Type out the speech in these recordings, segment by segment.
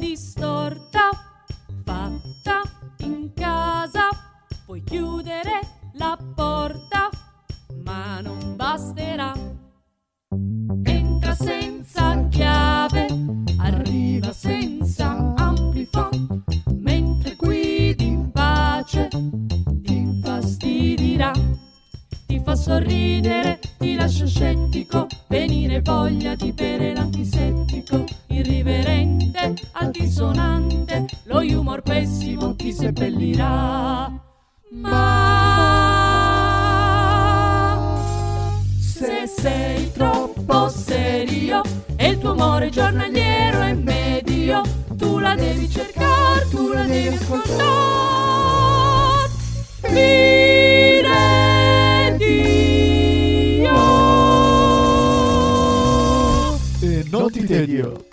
Distorta, fatta in casa, puoi chiudere la porta, ma non basterà. Entra senza chiave, E non ti tedio.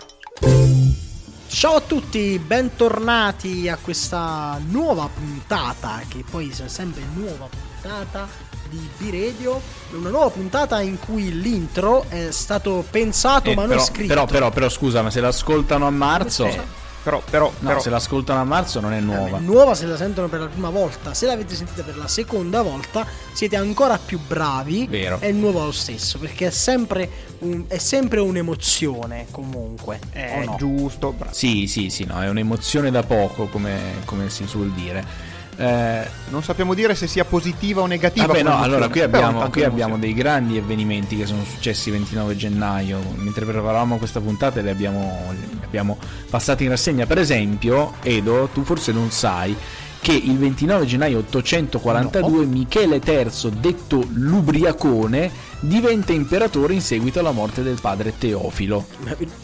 Ciao a tutti, bentornati a questa nuova puntata, che poi è sempre nuova puntata di B-Radio, una nuova puntata in cui l'intro è stato pensato Eh, ma non però, scritto. però, però, però, scusa, ma se l'ascoltano a marzo. Eh, Però, però, no, però se l'ascoltano a marzo non è Eh, nuova. nuova se la sentono per la prima volta, se l'avete sentita per la seconda volta siete ancora più bravi, Vero. è nuovo lo stesso, perché è sempre, un- è sempre un'emozione comunque. è o no? giusto. bravo. Sì, sì, sì, no, è un'emozione da poco, come, come si suol dire. Eh, Non sappiamo dire se sia positiva o negativa. Vabbè, no, allora qui abbiamo, qui abbiamo dei grandi avvenimenti che sono successi il 29 gennaio. Mentre preparavamo questa puntata li abbiamo, li abbiamo passati in rassegna. Per esempio, Edo, tu forse non sai che il 29 gennaio 842 Michele III, detto l'Ubriacone, diventa imperatore in seguito alla morte del padre Teofilo.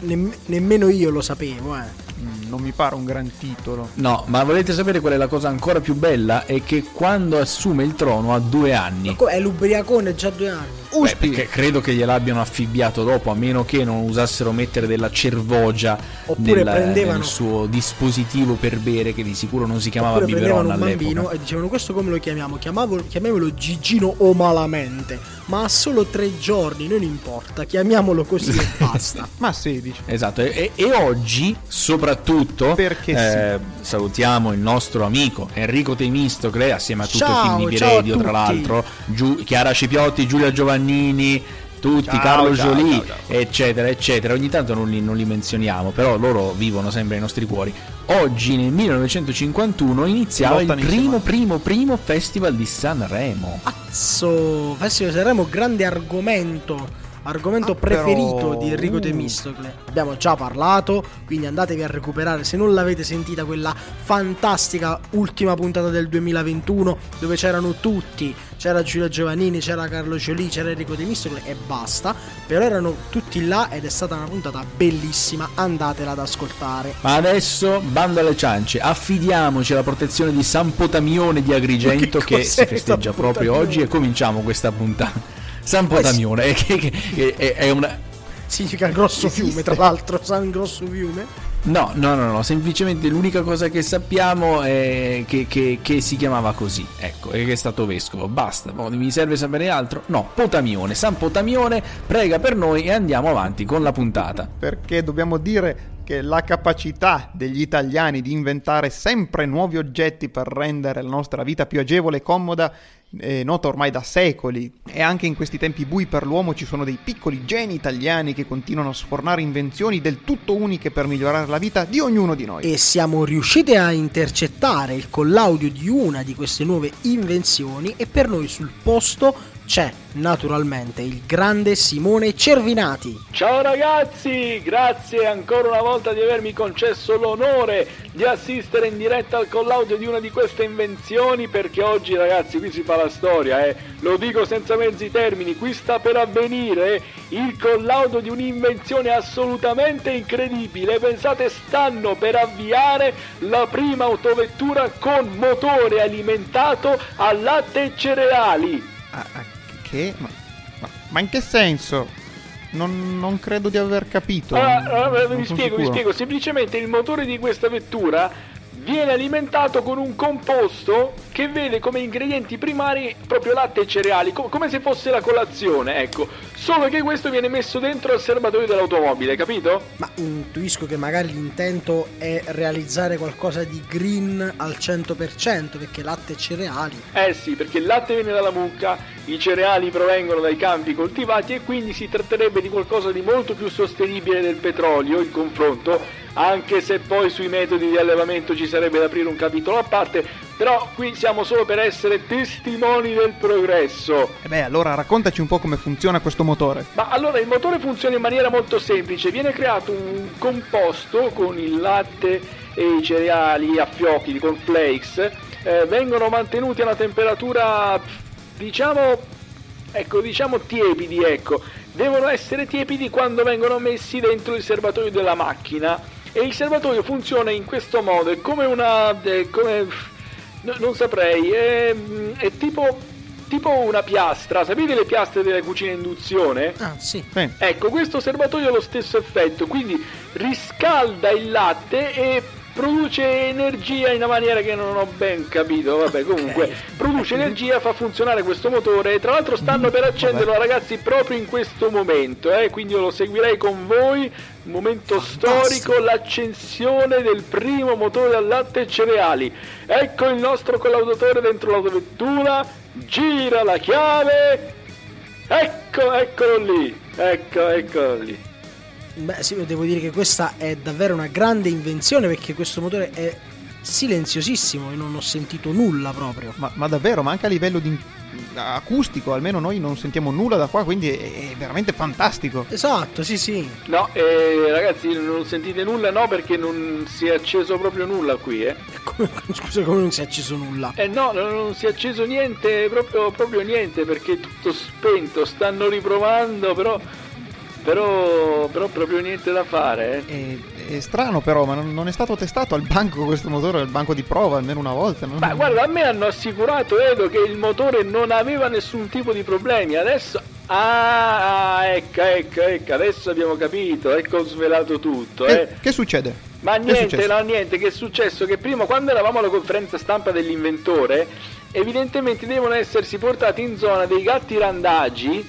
Nemm- nemmeno io lo sapevo, eh. Mm, Non mi pare un gran titolo. No, ma volete sapere qual è la cosa ancora più bella? È che quando assume il trono ha due anni. Ma co- è l'ubriacone già due anni. Beh, perché credo che gliel'abbiano affibbiato dopo, a meno che non usassero mettere della cervogia nel, prendevano- nel suo dispositivo per bere, che di sicuro non si chiamava Oppure biberon un all'epoca. bambino e dicevano questo come lo chiamiamo? Chiamavolo- chiamiamolo Gigino o malamente, ma ha solo tre giorni, non importa, chiamiamolo così e basta. Ma 16. Esatto, e, e- e oggi soprattutto Perché eh, salutiamo il nostro amico Enrico Temistocle assieme a tutto Ciao, il team di Radio, tra l'altro, Giu- Chiara Cipiotti, Giulia Giovannini, tutti, Ciao, Carlo ciao, Jolie, ciao, eccetera, eccetera. Ogni tanto non li, non li menzioniamo, però loro vivono sempre nei nostri cuori. Oggi nel 1951 iniziava il primo, primo, primo festival di Sanremo. Azzo, Festival di Sanremo, grande argomento. Argomento Ah, però- preferito di Enrico. Temistocle. Abbiamo già parlato, quindi andatevi a recuperare se non l'avete sentita quella fantastica ultima puntata del 2021 dove c'erano tutti. C'era Giulia Giovannini, c'era Carlo Jolie, c'era Enrico Temistocle e basta. Però erano tutti là ed è stata una puntata bellissima. Andatela ad ascoltare. Ma adesso, bando alle ciance, affidiamoci alla protezione di San Potamione di Agrigento che che si festeggia proprio oggi e cominciamo questa puntata. San Potamione, eh, che, che- che- è, è una... Significa grosso fiume, tra l'altro, San Grosso Fiume. No, no, no, no, semplicemente l'unica cosa che sappiamo è che, che- che si chiamava così, ecco, e che è stato vescovo, basta, mi serve sapere altro? No, Potamione, San Potamione prega per noi e andiamo avanti con la puntata. Perché dobbiamo dire che la capacità degli italiani di inventare sempre nuovi oggetti per rendere la nostra vita più agevole e comoda è nota ormai da secoli e anche in questi tempi bui per l'uomo ci sono dei piccoli geni italiani che continuano a sfornare invenzioni del tutto uniche per migliorare la vita di ognuno di noi. e siamo riusciti a intercettare il collaudio di una di queste nuove invenzioni e per noi sul posto c'è naturalmente il grande Simone Cervinati. Ciao ragazzi, grazie ancora una volta di avermi concesso l'onore di assistere in diretta al collaudo di una di queste invenzioni perché oggi ragazzi qui si fa la storia, eh. lo dico senza mezzi termini, qui sta per avvenire il collaudo di un'invenzione assolutamente incredibile, pensate stanno per avviare la prima autovettura con motore alimentato a latte e cereali. Ah, ah, che? Ma, ma- ma in che senso? Non, non credo di aver capito. Ah, Non vi spiego, vi sicuro. spiego. Semplicemente il motore di questa vettura viene alimentato con un composto che vede come ingredienti primari proprio latte e cereali, co- come se fosse la colazione, ecco. Solo che questo viene messo dentro al serbatoio dell'automobile, capito? Ma intuisco che magari l'intento è realizzare qualcosa di green al 100% perché latte e cereali. Eh sì, perché il latte viene dalla mucca, i cereali provengono dai campi coltivati e quindi si tratterebbe di qualcosa di molto più sostenibile del petrolio, il confronto, anche se poi sui metodi di allevamento ci sarebbe da aprire un capitolo a parte, però qui siamo solo per essere testimoni del progresso. Eh beh, allora raccontaci un po' come funziona questo motore. Ma allora il motore funziona in maniera molto semplice, viene creato un composto con il latte e i cereali a fiocchi di cornflakes, eh, vengono mantenuti a una temperatura diciamo ecco diciamo tiepidi ecco, devono essere tiepidi quando vengono messi dentro il serbatoio della macchina e il serbatoio funziona in questo modo, è come una è come no- non saprei, è, è tipo tipo una piastra, sapete le piastre delle cucine a induzione? Ah, sì. Sì. Ecco, questo serbatoio ha lo stesso effetto, quindi riscalda il latte e produce energia in una maniera che non ho ben capito, vabbè comunque produce energia, fa funzionare questo motore e tra l'altro stanno per accenderlo ragazzi proprio in questo momento, eh, quindi io lo seguirei con voi, momento storico, l'accensione del primo motore a latte e cereali, ecco il nostro collaudatore dentro l'autovettura, gira la chiave, ecco, eccolo lì, ecco, eccolo lì. Beh, sì, devo dire che questa è davvero una grande invenzione perché questo motore è silenziosissimo e non ho sentito nulla proprio. Ma, ma davvero, ma anche a livello di acustico, almeno noi non sentiamo nulla da qua, quindi è, è veramente fantastico. Esatto, sì, sì. No, eh, ragazzi, non sentite nulla, no, perché non si è acceso proprio nulla qui, eh. Come- scusa, come non si è acceso nulla? Eh no, no, non si è acceso niente, proprio, proprio niente, perché è tutto spento, stanno riprovando, però, però, però proprio niente da fare, eh. È, è strano però, ma non, non è stato testato al banco questo motore, al banco di prova almeno una volta. non- Ma guarda, a me hanno assicurato, Edo, che il motore non aveva nessun tipo di problemi, adesso... Ah, ah, ecco, ecco, ecco, adesso abbiamo capito, ecco ho svelato tutto, eh. Che, succede? Ma niente, no, niente, che è successo? Che prima quando eravamo alla conferenza stampa dell'inventore, evidentemente devono essersi portati in zona dei gatti randagi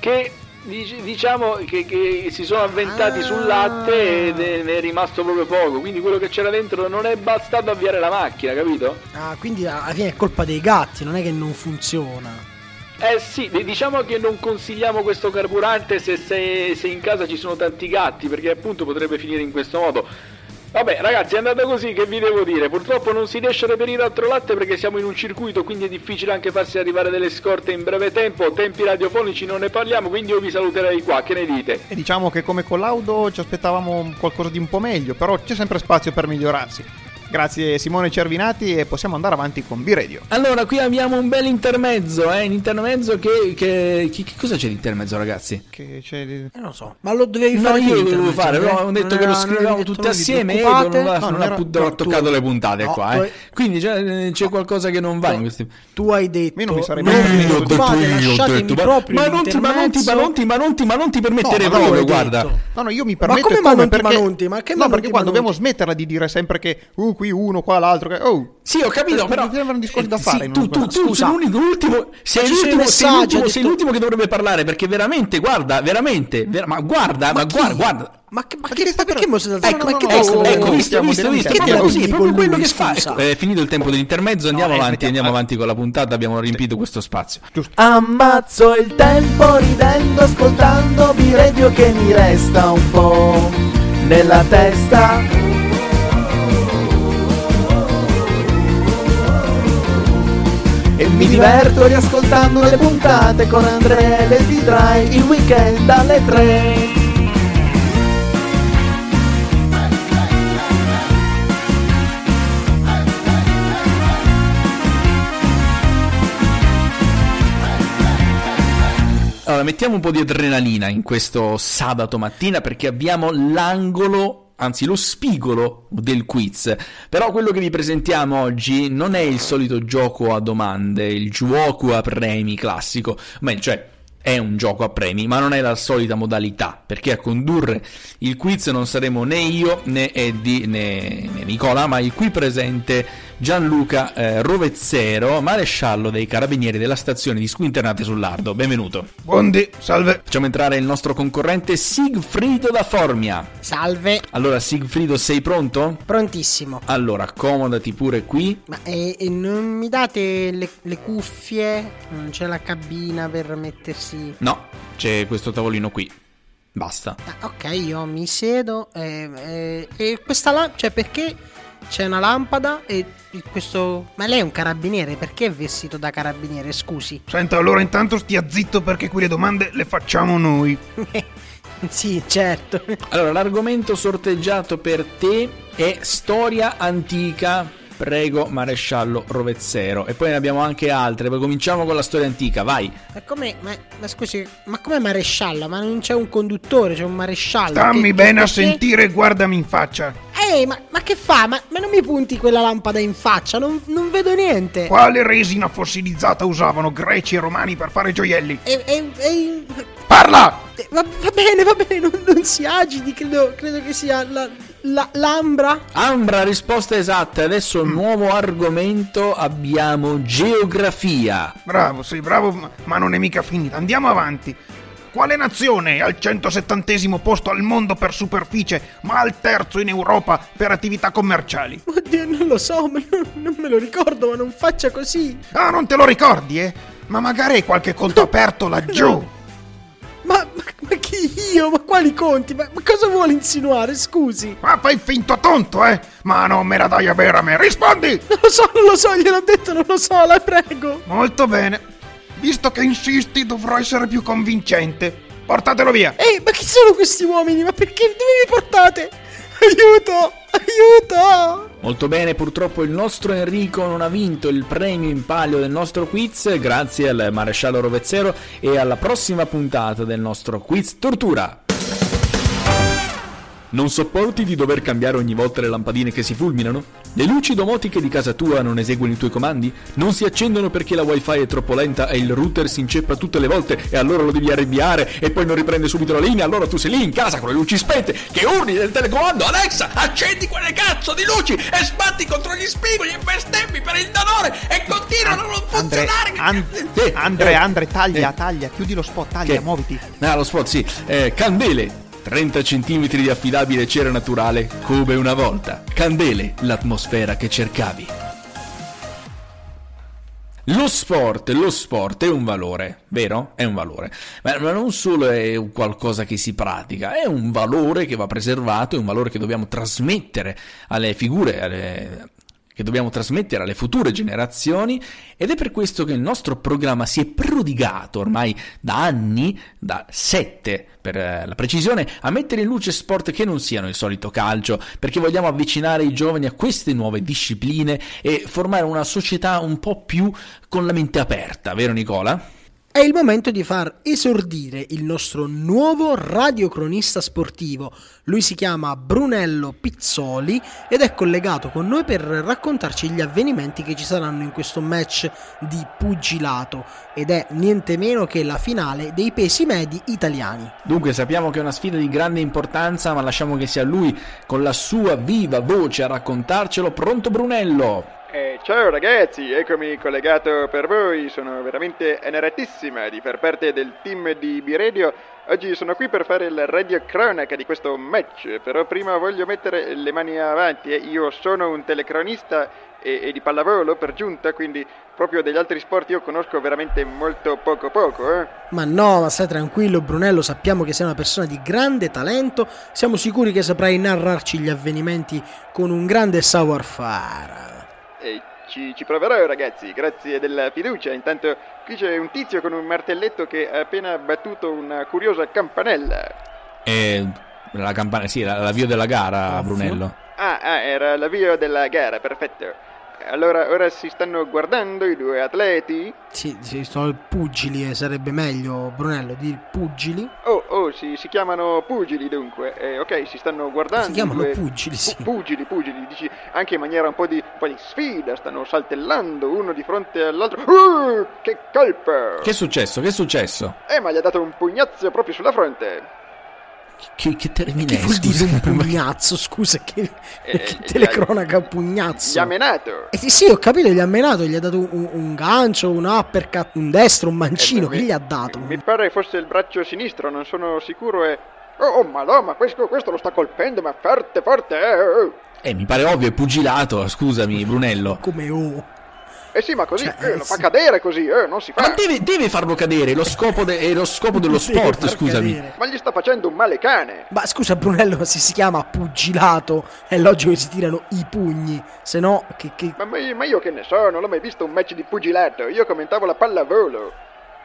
che diciamo che, che si sono avventati Ah. sul latte ed è, ne è rimasto proprio poco, quindi quello che c'era dentro non è bastato avviare la macchina, capito? Ah, quindi alla fine è colpa dei gatti, non è che non funziona. Eh sì, diciamo che non consigliamo questo carburante se, se- se in casa ci sono tanti gatti, perché appunto potrebbe finire in questo modo. Vabbè ragazzi è andata così che vi devo dire, purtroppo non si riesce a reperire altro latte perché siamo in un circuito quindi è difficile anche farsi arrivare delle scorte in breve tempo, tempi radiofonici non ne parliamo quindi io vi saluterei qua, che ne dite? E diciamo che come collaudo ci aspettavamo qualcosa di un po' meglio, però c'è sempre spazio per migliorarsi. Grazie Simone Cervinati e possiamo andare avanti con B-Radio. Allora, qui abbiamo un bel intermezzo, eh? Un intermezzo che. che, che- che cosa c'è di intermezzo, ragazzi? Che c'è... Eh, non lo so. Ma lo dovevi No, fare io lo dovevo fare, eh? però ho detto Non che lo scrivevamo tutti detto, assieme e preoccupate. non, va- No, non non ha era- non ha no, tu- toccato le puntate no, qua, eh. hai- Quindi cioè, c'è qualcosa che non va in questi. Tu hai detto Io non mi sarei mai permesso di- preoccupate, io ho lasciatemi detto, ma- proprio ma non ti, ma non ti, ma non ti, ma non ti, ma non ti permettere No, proprio, ho guarda. detto. No, no, io mi permetto come e ma non ti, perché... ma non ti? Ma che no, perché qua dobbiamo smetterla di dire sempre che uh, qui uno, qua l'altro, che... Oh, Sì, ho capito, Mi però. sembrano discorsi da eh, fare, sì, tu, tu, tu sei l'unico ultimo. Sei sono l'ultimo, sei l'ultimo, sei l'ultimo che dovrebbe parlare. Perché veramente, guarda, veramente. ver- ma guarda, ma, chi? guarda, guarda. Ma che, ma Ma che, che sta perché per- mo siete Ecco, ma che ecco, stiamo- ecco, visto, visto, visto, proprio così, è proprio quello che fa. Ecco, è finito il tempo dell'intermezzo, andiamo eh, avanti, andiamo avanti con la puntata, abbiamo riempito questo spazio. Ammazzo il tempo ridendo, ascoltando B-Radio che mi resta un po' nella testa. E mi diverto riascoltando le puntate con Andrea e Dry il weekend alle 3. Allora, mettiamo un po' di adrenalina in questo sabato mattina perché abbiamo l'angolo, anzi lo spigolo del quiz. Però quello che vi presentiamo oggi non è il solito gioco a domande, il gioco a premi classico, ma cioè è un gioco a premi, ma non è la solita modalità, perché a condurre il quiz non saremo né io né Eddie né, né Nicola, ma il qui presente Gianluca eh, Rovezzero, maresciallo dei carabinieri della stazione di Squinternate sul Lardo. Benvenuto. Buondì, salve. Facciamo entrare il nostro concorrente Sigfrido da Formia. Salve, Allora, Sigfrido, sei pronto? prontissimo. Allora, accomodati pure qui. Ma e, e non mi date le, le cuffie? Non c'è la cabina per mettersi... No, c'è questo tavolino qui. Basta. Ah, ok, io mi siedo e, e, e questa là... Cioè, perché c'è una lampada e questo... Ma lei è un carabiniere, perché è vestito da carabiniere, scusi? Senta, allora intanto stia zitto perché qui le domande le facciamo noi. sì, certo. Allora, l'argomento sorteggiato per te è storia antica. Prego, maresciallo Rovezzero. E poi ne abbiamo anche altre. Poi cominciamo con la storia antica, vai. Ma come... Ma, ma scusi, ma come maresciallo? Ma non c'è un conduttore, c'è un maresciallo. Stammi Che- bene a perché- sentire e guardami in faccia. Ehi, ma, ma che fa? Ma, ma non mi punti quella lampada in faccia, non, non vedo niente. Quale resina fossilizzata usavano greci e romani per fare gioielli? E, e- e- Parla! e- va, va bene, va bene, non, non si agiti, credo, credo che sia la, la- l'ambra. Ambra, risposta esatta. Adesso nuovo argomento abbiamo geografia. Bravo, sei bravo, ma non è mica finita. Andiamo avanti. Quale nazione è al 170 posto al mondo per superficie, ma al terzo in Europa per attività commerciali? Oddio, non lo so, ma non, non me lo ricordo, ma non faccia così. Ah, non te lo ricordi, eh? Ma magari hai qualche conto aperto laggiù. Ma, ma, ma chi io? Ma quali conti? Ma, ma cosa vuole insinuare? Scusi. Ma fai finto tonto, eh? Ma non me la dai a vera me. Rispondi! Non lo so, non lo so, gliel'ho detto, non lo so, la prego. Molto bene. Visto che insisti, dovrò essere più convincente. Portatelo via. Ehi, ma chi sono questi uomini? Ma perché dove mi portate? Aiuto! Aiuto! Molto bene, purtroppo il nostro Enrico non ha vinto il premio in palio del nostro quiz, grazie al maresciallo Rovezzero e alla prossima puntata del nostro quiz tortura. Non sopporti di dover cambiare ogni volta le lampadine che si fulminano? Le luci domotiche di casa tua non eseguono i tuoi comandi? Non si accendono perché la wifi è troppo lenta e il router si inceppa tutte le volte e allora lo devi arrabbiare e poi non riprende subito la linea, allora tu sei lì in casa con le luci spente che urli nel telecomando Alexa, accendi quelle cazzo di luci e sbatti contro gli spigoli e bestemmi per il dolore e continuano a non Andre, funzionare. An- Eh, Andre, eh, Andre, taglia, eh. taglia, chiudi lo spot, taglia, Che? muoviti. Ah, lo spot, sì. Eh, candele. 30 cm di affidabile cera naturale come una volta. Candele, l'atmosfera che cercavi. Lo sport, lo sport è un valore, vero? È un valore. Ma, non solo è un qualcosa che si pratica, è un valore che va preservato, è un valore che dobbiamo trasmettere alle figure, alle- che dobbiamo trasmettere alle future generazioni ed è per questo che il nostro programma si è prodigato ormai da anni, da sette per eh, la precisione, a mettere in luce sport che non siano il solito calcio, perché vogliamo avvicinare i giovani a queste nuove discipline e formare una società un po' più con la mente aperta, vero Nicola? È il momento di far esordire il nostro nuovo radiocronista sportivo. Lui si chiama Brunello Pizzoli ed è collegato con noi per raccontarci gli avvenimenti che ci saranno in questo match di pugilato ed è niente meno che la finale dei pesi medi italiani. Dunque sappiamo che è una sfida di grande importanza, ma lasciamo che sia lui con la sua viva voce a raccontarcelo. Pronto Brunello? Eh, ciao ragazzi, eccomi collegato per voi, sono veramente onoratissima di far parte del team di B-Radio. Oggi sono qui per fare la radio cronaca di questo match, però prima voglio mettere le mani avanti. eh. Io sono un telecronista e, e di pallavolo per giunta, quindi proprio degli altri sport io conosco veramente molto poco poco. Eh. Ma no, ma stai tranquillo Brunello, sappiamo che sei una persona di grande talento, siamo sicuri che saprai narrarci gli avvenimenti con un grande savoir-faire. Eh, Ci, ci proverò ragazzi, grazie della fiducia. Intanto qui c'è un tizio con un martelletto che ha appena battuto una curiosa campanella. E la campana, sì, la- l'avvio della gara, Brunello. Ah, ah, era l'avvio della gara, perfetto. Allora, ora si stanno guardando i due atleti. Sì, sì, sono pugili, eh, sarebbe meglio, Brunello, di pugili. Oh, oh, si, si chiamano pugili dunque. Eh, ok, si stanno guardando. Si chiamano due- pugili, sì. Pu- pugili, pugili, dici anche in maniera un po' di, un po' di sfida. Stanno saltellando uno di fronte all'altro. Uh, che colpo! Che è successo? Che è successo? Eh, ma gli ha dato un pugnazzo proprio sulla fronte. Che, che termine Che è? vuol dire un pugnazzo? Scusa, che, Eh, che eh, telecronaca Gli pugnazzo. ha menato. Eh sì, ho capito, gli ha menato, gli ha dato un, un gancio, un uppercut, un destro, un mancino, Eh, che mi- gli ha dato? Mi pare fosse il braccio sinistro, non sono sicuro e... Oh, oh madonna, questo, questo lo sta colpendo, ma forte, forte, eh, oh. Eh, mi pare ovvio, è pugilato, scusami, Brunello. Come oh. Eh sì, ma così, Cioè, eh, eh, lo fa sì. cadere così, eh, non si fa. Ma deve, deve farlo cadere, lo scopo de- è lo scopo dello sport, scusami. cadere. Ma gli sta facendo un male cane. Ma scusa Brunello, se si chiama pugilato, è logico che si tirano i pugni, se no che... che... Ma, ma io- che ne so, non ho mai visto un match di pugilato, io commentavo la pallavolo.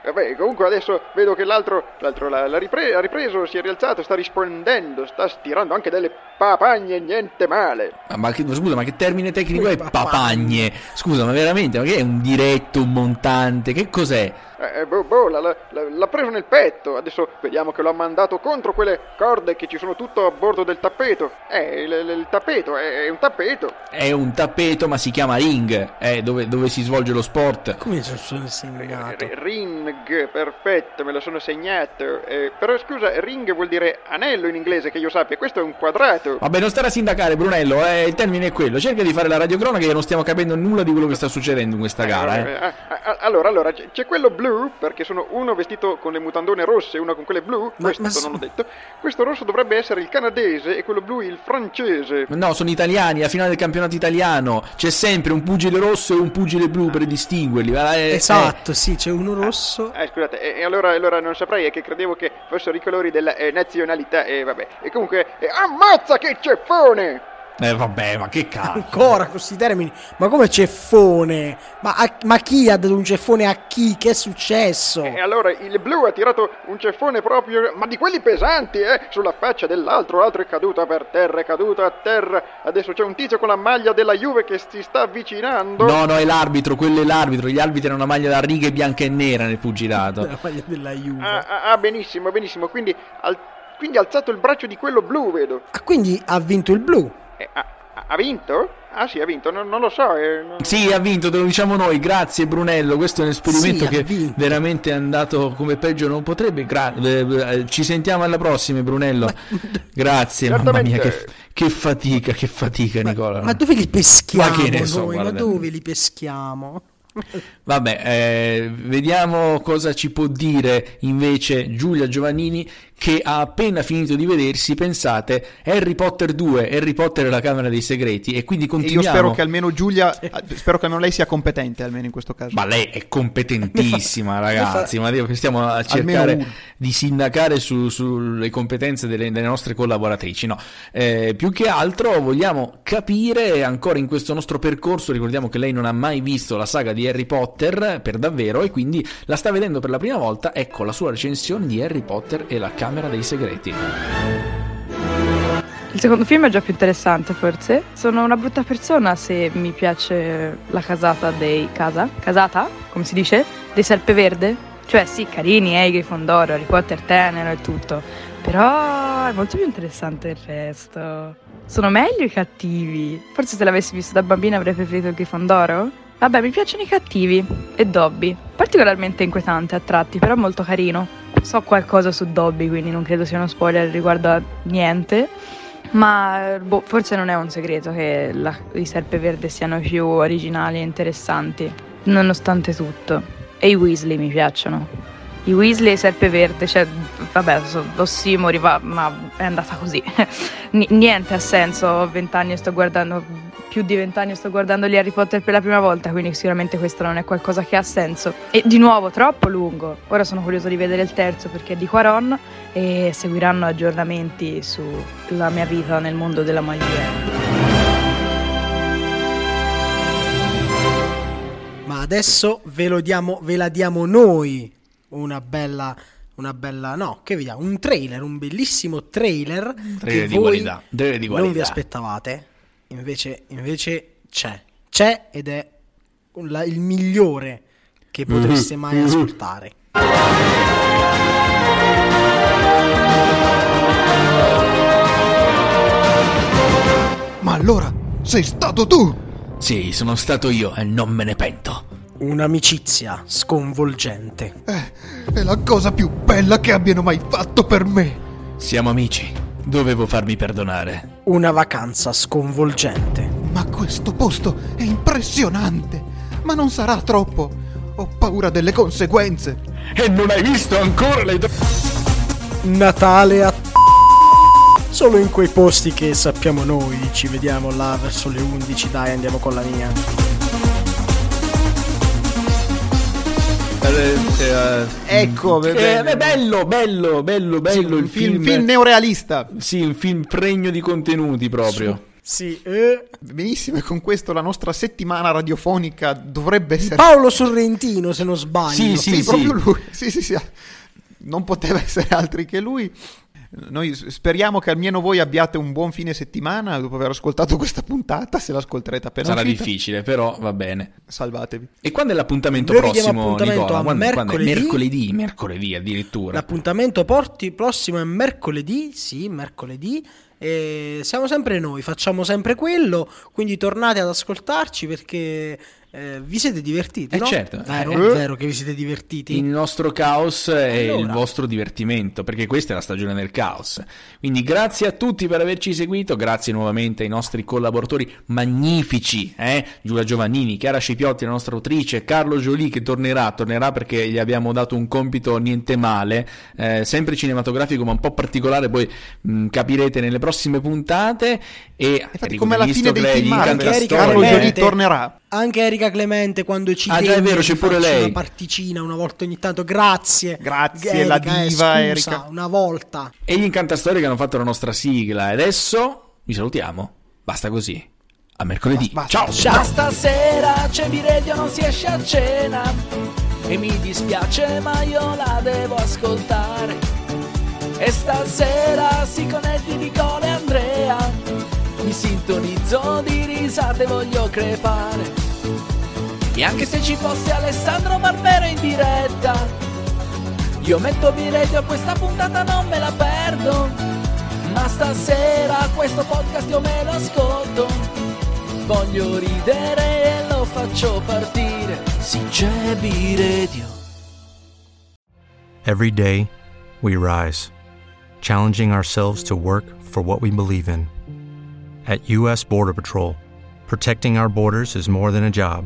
Vabbè, comunque adesso vedo che l'altro, l'altro l'ha, l'ha ripre- ha ripreso, si è rialzato, sta rispondendo, sta stirando anche delle papagne, niente male. Ma, ma che, scusa, ma che termine tecnico è Papagne. papagne? Scusa, ma veramente, ma che è un diretto, un montante? Che cos'è? Eh, eh, boh, boh, l'ha, l'ha- l'ha preso nel petto, adesso vediamo che lo ha mandato contro quelle corde che ci sono tutto a bordo del tappeto. Eh, il, il- il tappeto, è, è un tappeto. È un tappeto, ma si chiama ring, eh, dove, dove si svolge lo sport. Come ci sono segnato? R- Ring, perfetto, me lo sono segnato. Eh, però scusa, ring vuol dire anello in inglese, che io sappia, questo è un quadrato. Vabbè, non stare a sindacare, Brunello, eh, il termine è quello. Cerca di fare la radiocronaca che non stiamo capendo nulla di quello che sta succedendo in questa gara, eh. Ah, allora, allora, c'è c'è quello blu, perché sono uno vestito con le mutandone rosse e uno con quelle blu, Ma- questo ma non l'ho detto. Questo rosso dovrebbe essere il canadese e quello blu il francese. No, sono italiani, la finale del campionato italiano. C'è sempre un pugile rosso e un pugile blu per distinguerli. eh, eh. Esatto, sì, c'è uno rosso. Ah, scusate, e, allora, allora non saprei, è che credevo che fossero i colori della eh, nazionalità, e vabbè. E comunque, eh, ammazza che ceffone! Eh, vabbè, ma che cazzo. Ancora questi termini, ma come ceffone? Ma, a- ma chi ha dato un ceffone a chi? Che è successo? E allora il blu ha tirato un ceffone proprio, ma di quelli pesanti, eh, sulla faccia dell'altro, l'altro è caduto per terra, è caduto a terra. Adesso c'è un tizio con la maglia della Juve che si sta avvicinando. No, no, è l'arbitro, quello è l'arbitro. Gli arbitri hanno una maglia da righe bianca e nera nel pugilato. La maglia della Juve. Ah, ah, ah, benissimo, benissimo. Quindi, al- quindi ha alzato il braccio di quello blu, vedo. Ah, quindi ha vinto il blu. Eh, ha, ha- vinto? Ah sì, ha vinto, non, non lo so. eh, non- Sì, ha vinto, te lo diciamo noi. Grazie, Brunello. Questo è un esperimento Sì, che veramente è andato come peggio non potrebbe. Gra- eh, eh, ci sentiamo alla prossima, Brunello. Grazie, mamma Certamente. mia, che, che fatica, che fatica, Nicola. Ma dove li peschiamo Ma che ne so, noi? Ma dove li peschiamo? Vabbè, eh, vediamo cosa ci può dire invece Giulia Giovannini che ha appena finito di vedersi, pensate, Harry Potter 2, Harry Potter e la Camera dei Segreti e quindi E io continuiamo. spero che almeno Giulia, eh, spero che almeno lei sia competente almeno in questo caso. Ma lei è competentissima, ragazzi. Ma stiamo a cercare di sindacare su- sulle competenze delle, delle nostre collaboratrici. No, Eh, più che altro vogliamo capire ancora in questo nostro percorso. Ricordiamo che lei non ha mai visto la saga di Harry Potter per davvero e quindi la sta vedendo per la prima volta. Ecco la sua recensione di Harry Potter e la Camera dei Segreti. Il secondo film è già più interessante forse. Sono una brutta persona se mi piace la casata dei... casa? Casata? Come si dice? Dei Serpeverde? Cioè sì, carini, eh, Grifondoro, Harry Potter tenero e tutto. Però è molto più interessante il resto. Sono meglio i cattivi. Forse se l'avessi visto da bambina avrei preferito il Grifondoro? Vabbè, mi piacciono i cattivi. E Dobby. Particolarmente inquietante a tratti, però molto carino. So qualcosa su Dobby, quindi non credo sia uno spoiler riguardo a niente. Ma boh, forse non è un segreto che la- i Serpeverde siano più originali e interessanti, nonostante tutto. E i Weasley mi piacciono. I Weasley e Serpeverde, cioè, vabbè, so, ossimori, ma è andata così. Ni- niente ha senso, ho vent'anni e sto guardando, più di vent'anni sto guardando gli Harry Potter per la prima volta, quindi sicuramente questo non è qualcosa che ha senso. E di nuovo, troppo lungo. Ora sono curioso di vedere il terzo perché è di Quaron e seguiranno aggiornamenti sulla mia vita nel mondo della magia. adesso ve, diamo, ve la diamo noi una bella, una bella, no, che vediamo? Un trailer, un bellissimo trailer, trailer che di voi qualità, trailer di non vi qualità. aspettavate. Invece, invece c'è, c'è ed è la- il migliore che potreste mai ascoltare. Ma allora sei stato tu! Sì, sono stato io e non me ne pento. Un'amicizia sconvolgente. Eh, è la cosa più bella che abbiano mai fatto per me. Siamo amici. Dovevo farmi perdonare. Una vacanza sconvolgente. Ma questo posto è impressionante. Ma non sarà troppo. Ho paura delle conseguenze. E non hai visto ancora le... Natale a Solo in quei posti che sappiamo noi. Ci vediamo là verso le 11. Dai, andiamo con la mia. Ecco, Eh, beh, bello, bello, bello, bello il film, film. film neorealista. Sì, un film pregno di contenuti proprio. Sì, eh. Benissimo, e con questo la nostra settimana radiofonica dovrebbe essere... Paolo Sorrentino, se non sbaglio. Sì, sì, sì. proprio lui. Sì, sì, sì. Non poteva essere altri che lui. Noi speriamo che almeno voi abbiate un buon fine settimana dopo aver ascoltato questa puntata. Se l'ascolterete appena Sarà uscita, difficile, però va bene. salvatevi. E quando è l'appuntamento Noi prossimo, appuntamento Nicola? a Quando, quando è? mercoledì. mercoledì, mercoledì addirittura. L'appuntamento porti prossimo è mercoledì. Sì, mercoledì. E siamo sempre noi, facciamo sempre quello. Quindi tornate ad ascoltarci perché eh, vi siete divertiti. Eh, no? certo. Vero, Eh. vero che vi siete divertiti. Il nostro caos è Allora. il vostro divertimento, perché questa è la stagione del caos. Quindi grazie a tutti per averci seguito, grazie nuovamente ai nostri collaboratori magnifici, eh? Giulia Giovannini, Chiara Scipiotti, la nostra autrice, Carlo Jolie che tornerà, tornerà perché gli abbiamo dato un compito niente male, eh, sempre cinematografico ma un po' particolare, poi mh, capirete nelle prossime puntate. E Infatti, come alla fine dei film Carlo. Jolie tornerà. Anche Erika Clemente quando ci Ah, già, è vero, di c'è pure lei. una particina una volta ogni tanto. Grazie. Grazie, la eh, diva scusa, Erika. Una volta. e gli incantastorie che hanno fatto la nostra sigla. E adesso vi salutiamo. Basta così. A mercoledì. Basta. Ciao. Ma stasera c'è Radio non si esce a cena E mi dispiace ma io la devo ascoltare E stasera si connetti Nicola e Andrea Mi sintonizzo di risate voglio crepare E anche se ci fosse Alessandro Barbero in diretta Io metto questa puntata non me la perdo Ma stasera questo podcast io me lo ascolto Voglio ridere e lo faccio partire. Sì, c'è. Every day, we rise, challenging ourselves to work for what we believe in. At U.S. Border Patrol, protecting our borders is more than a job,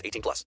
18 plus.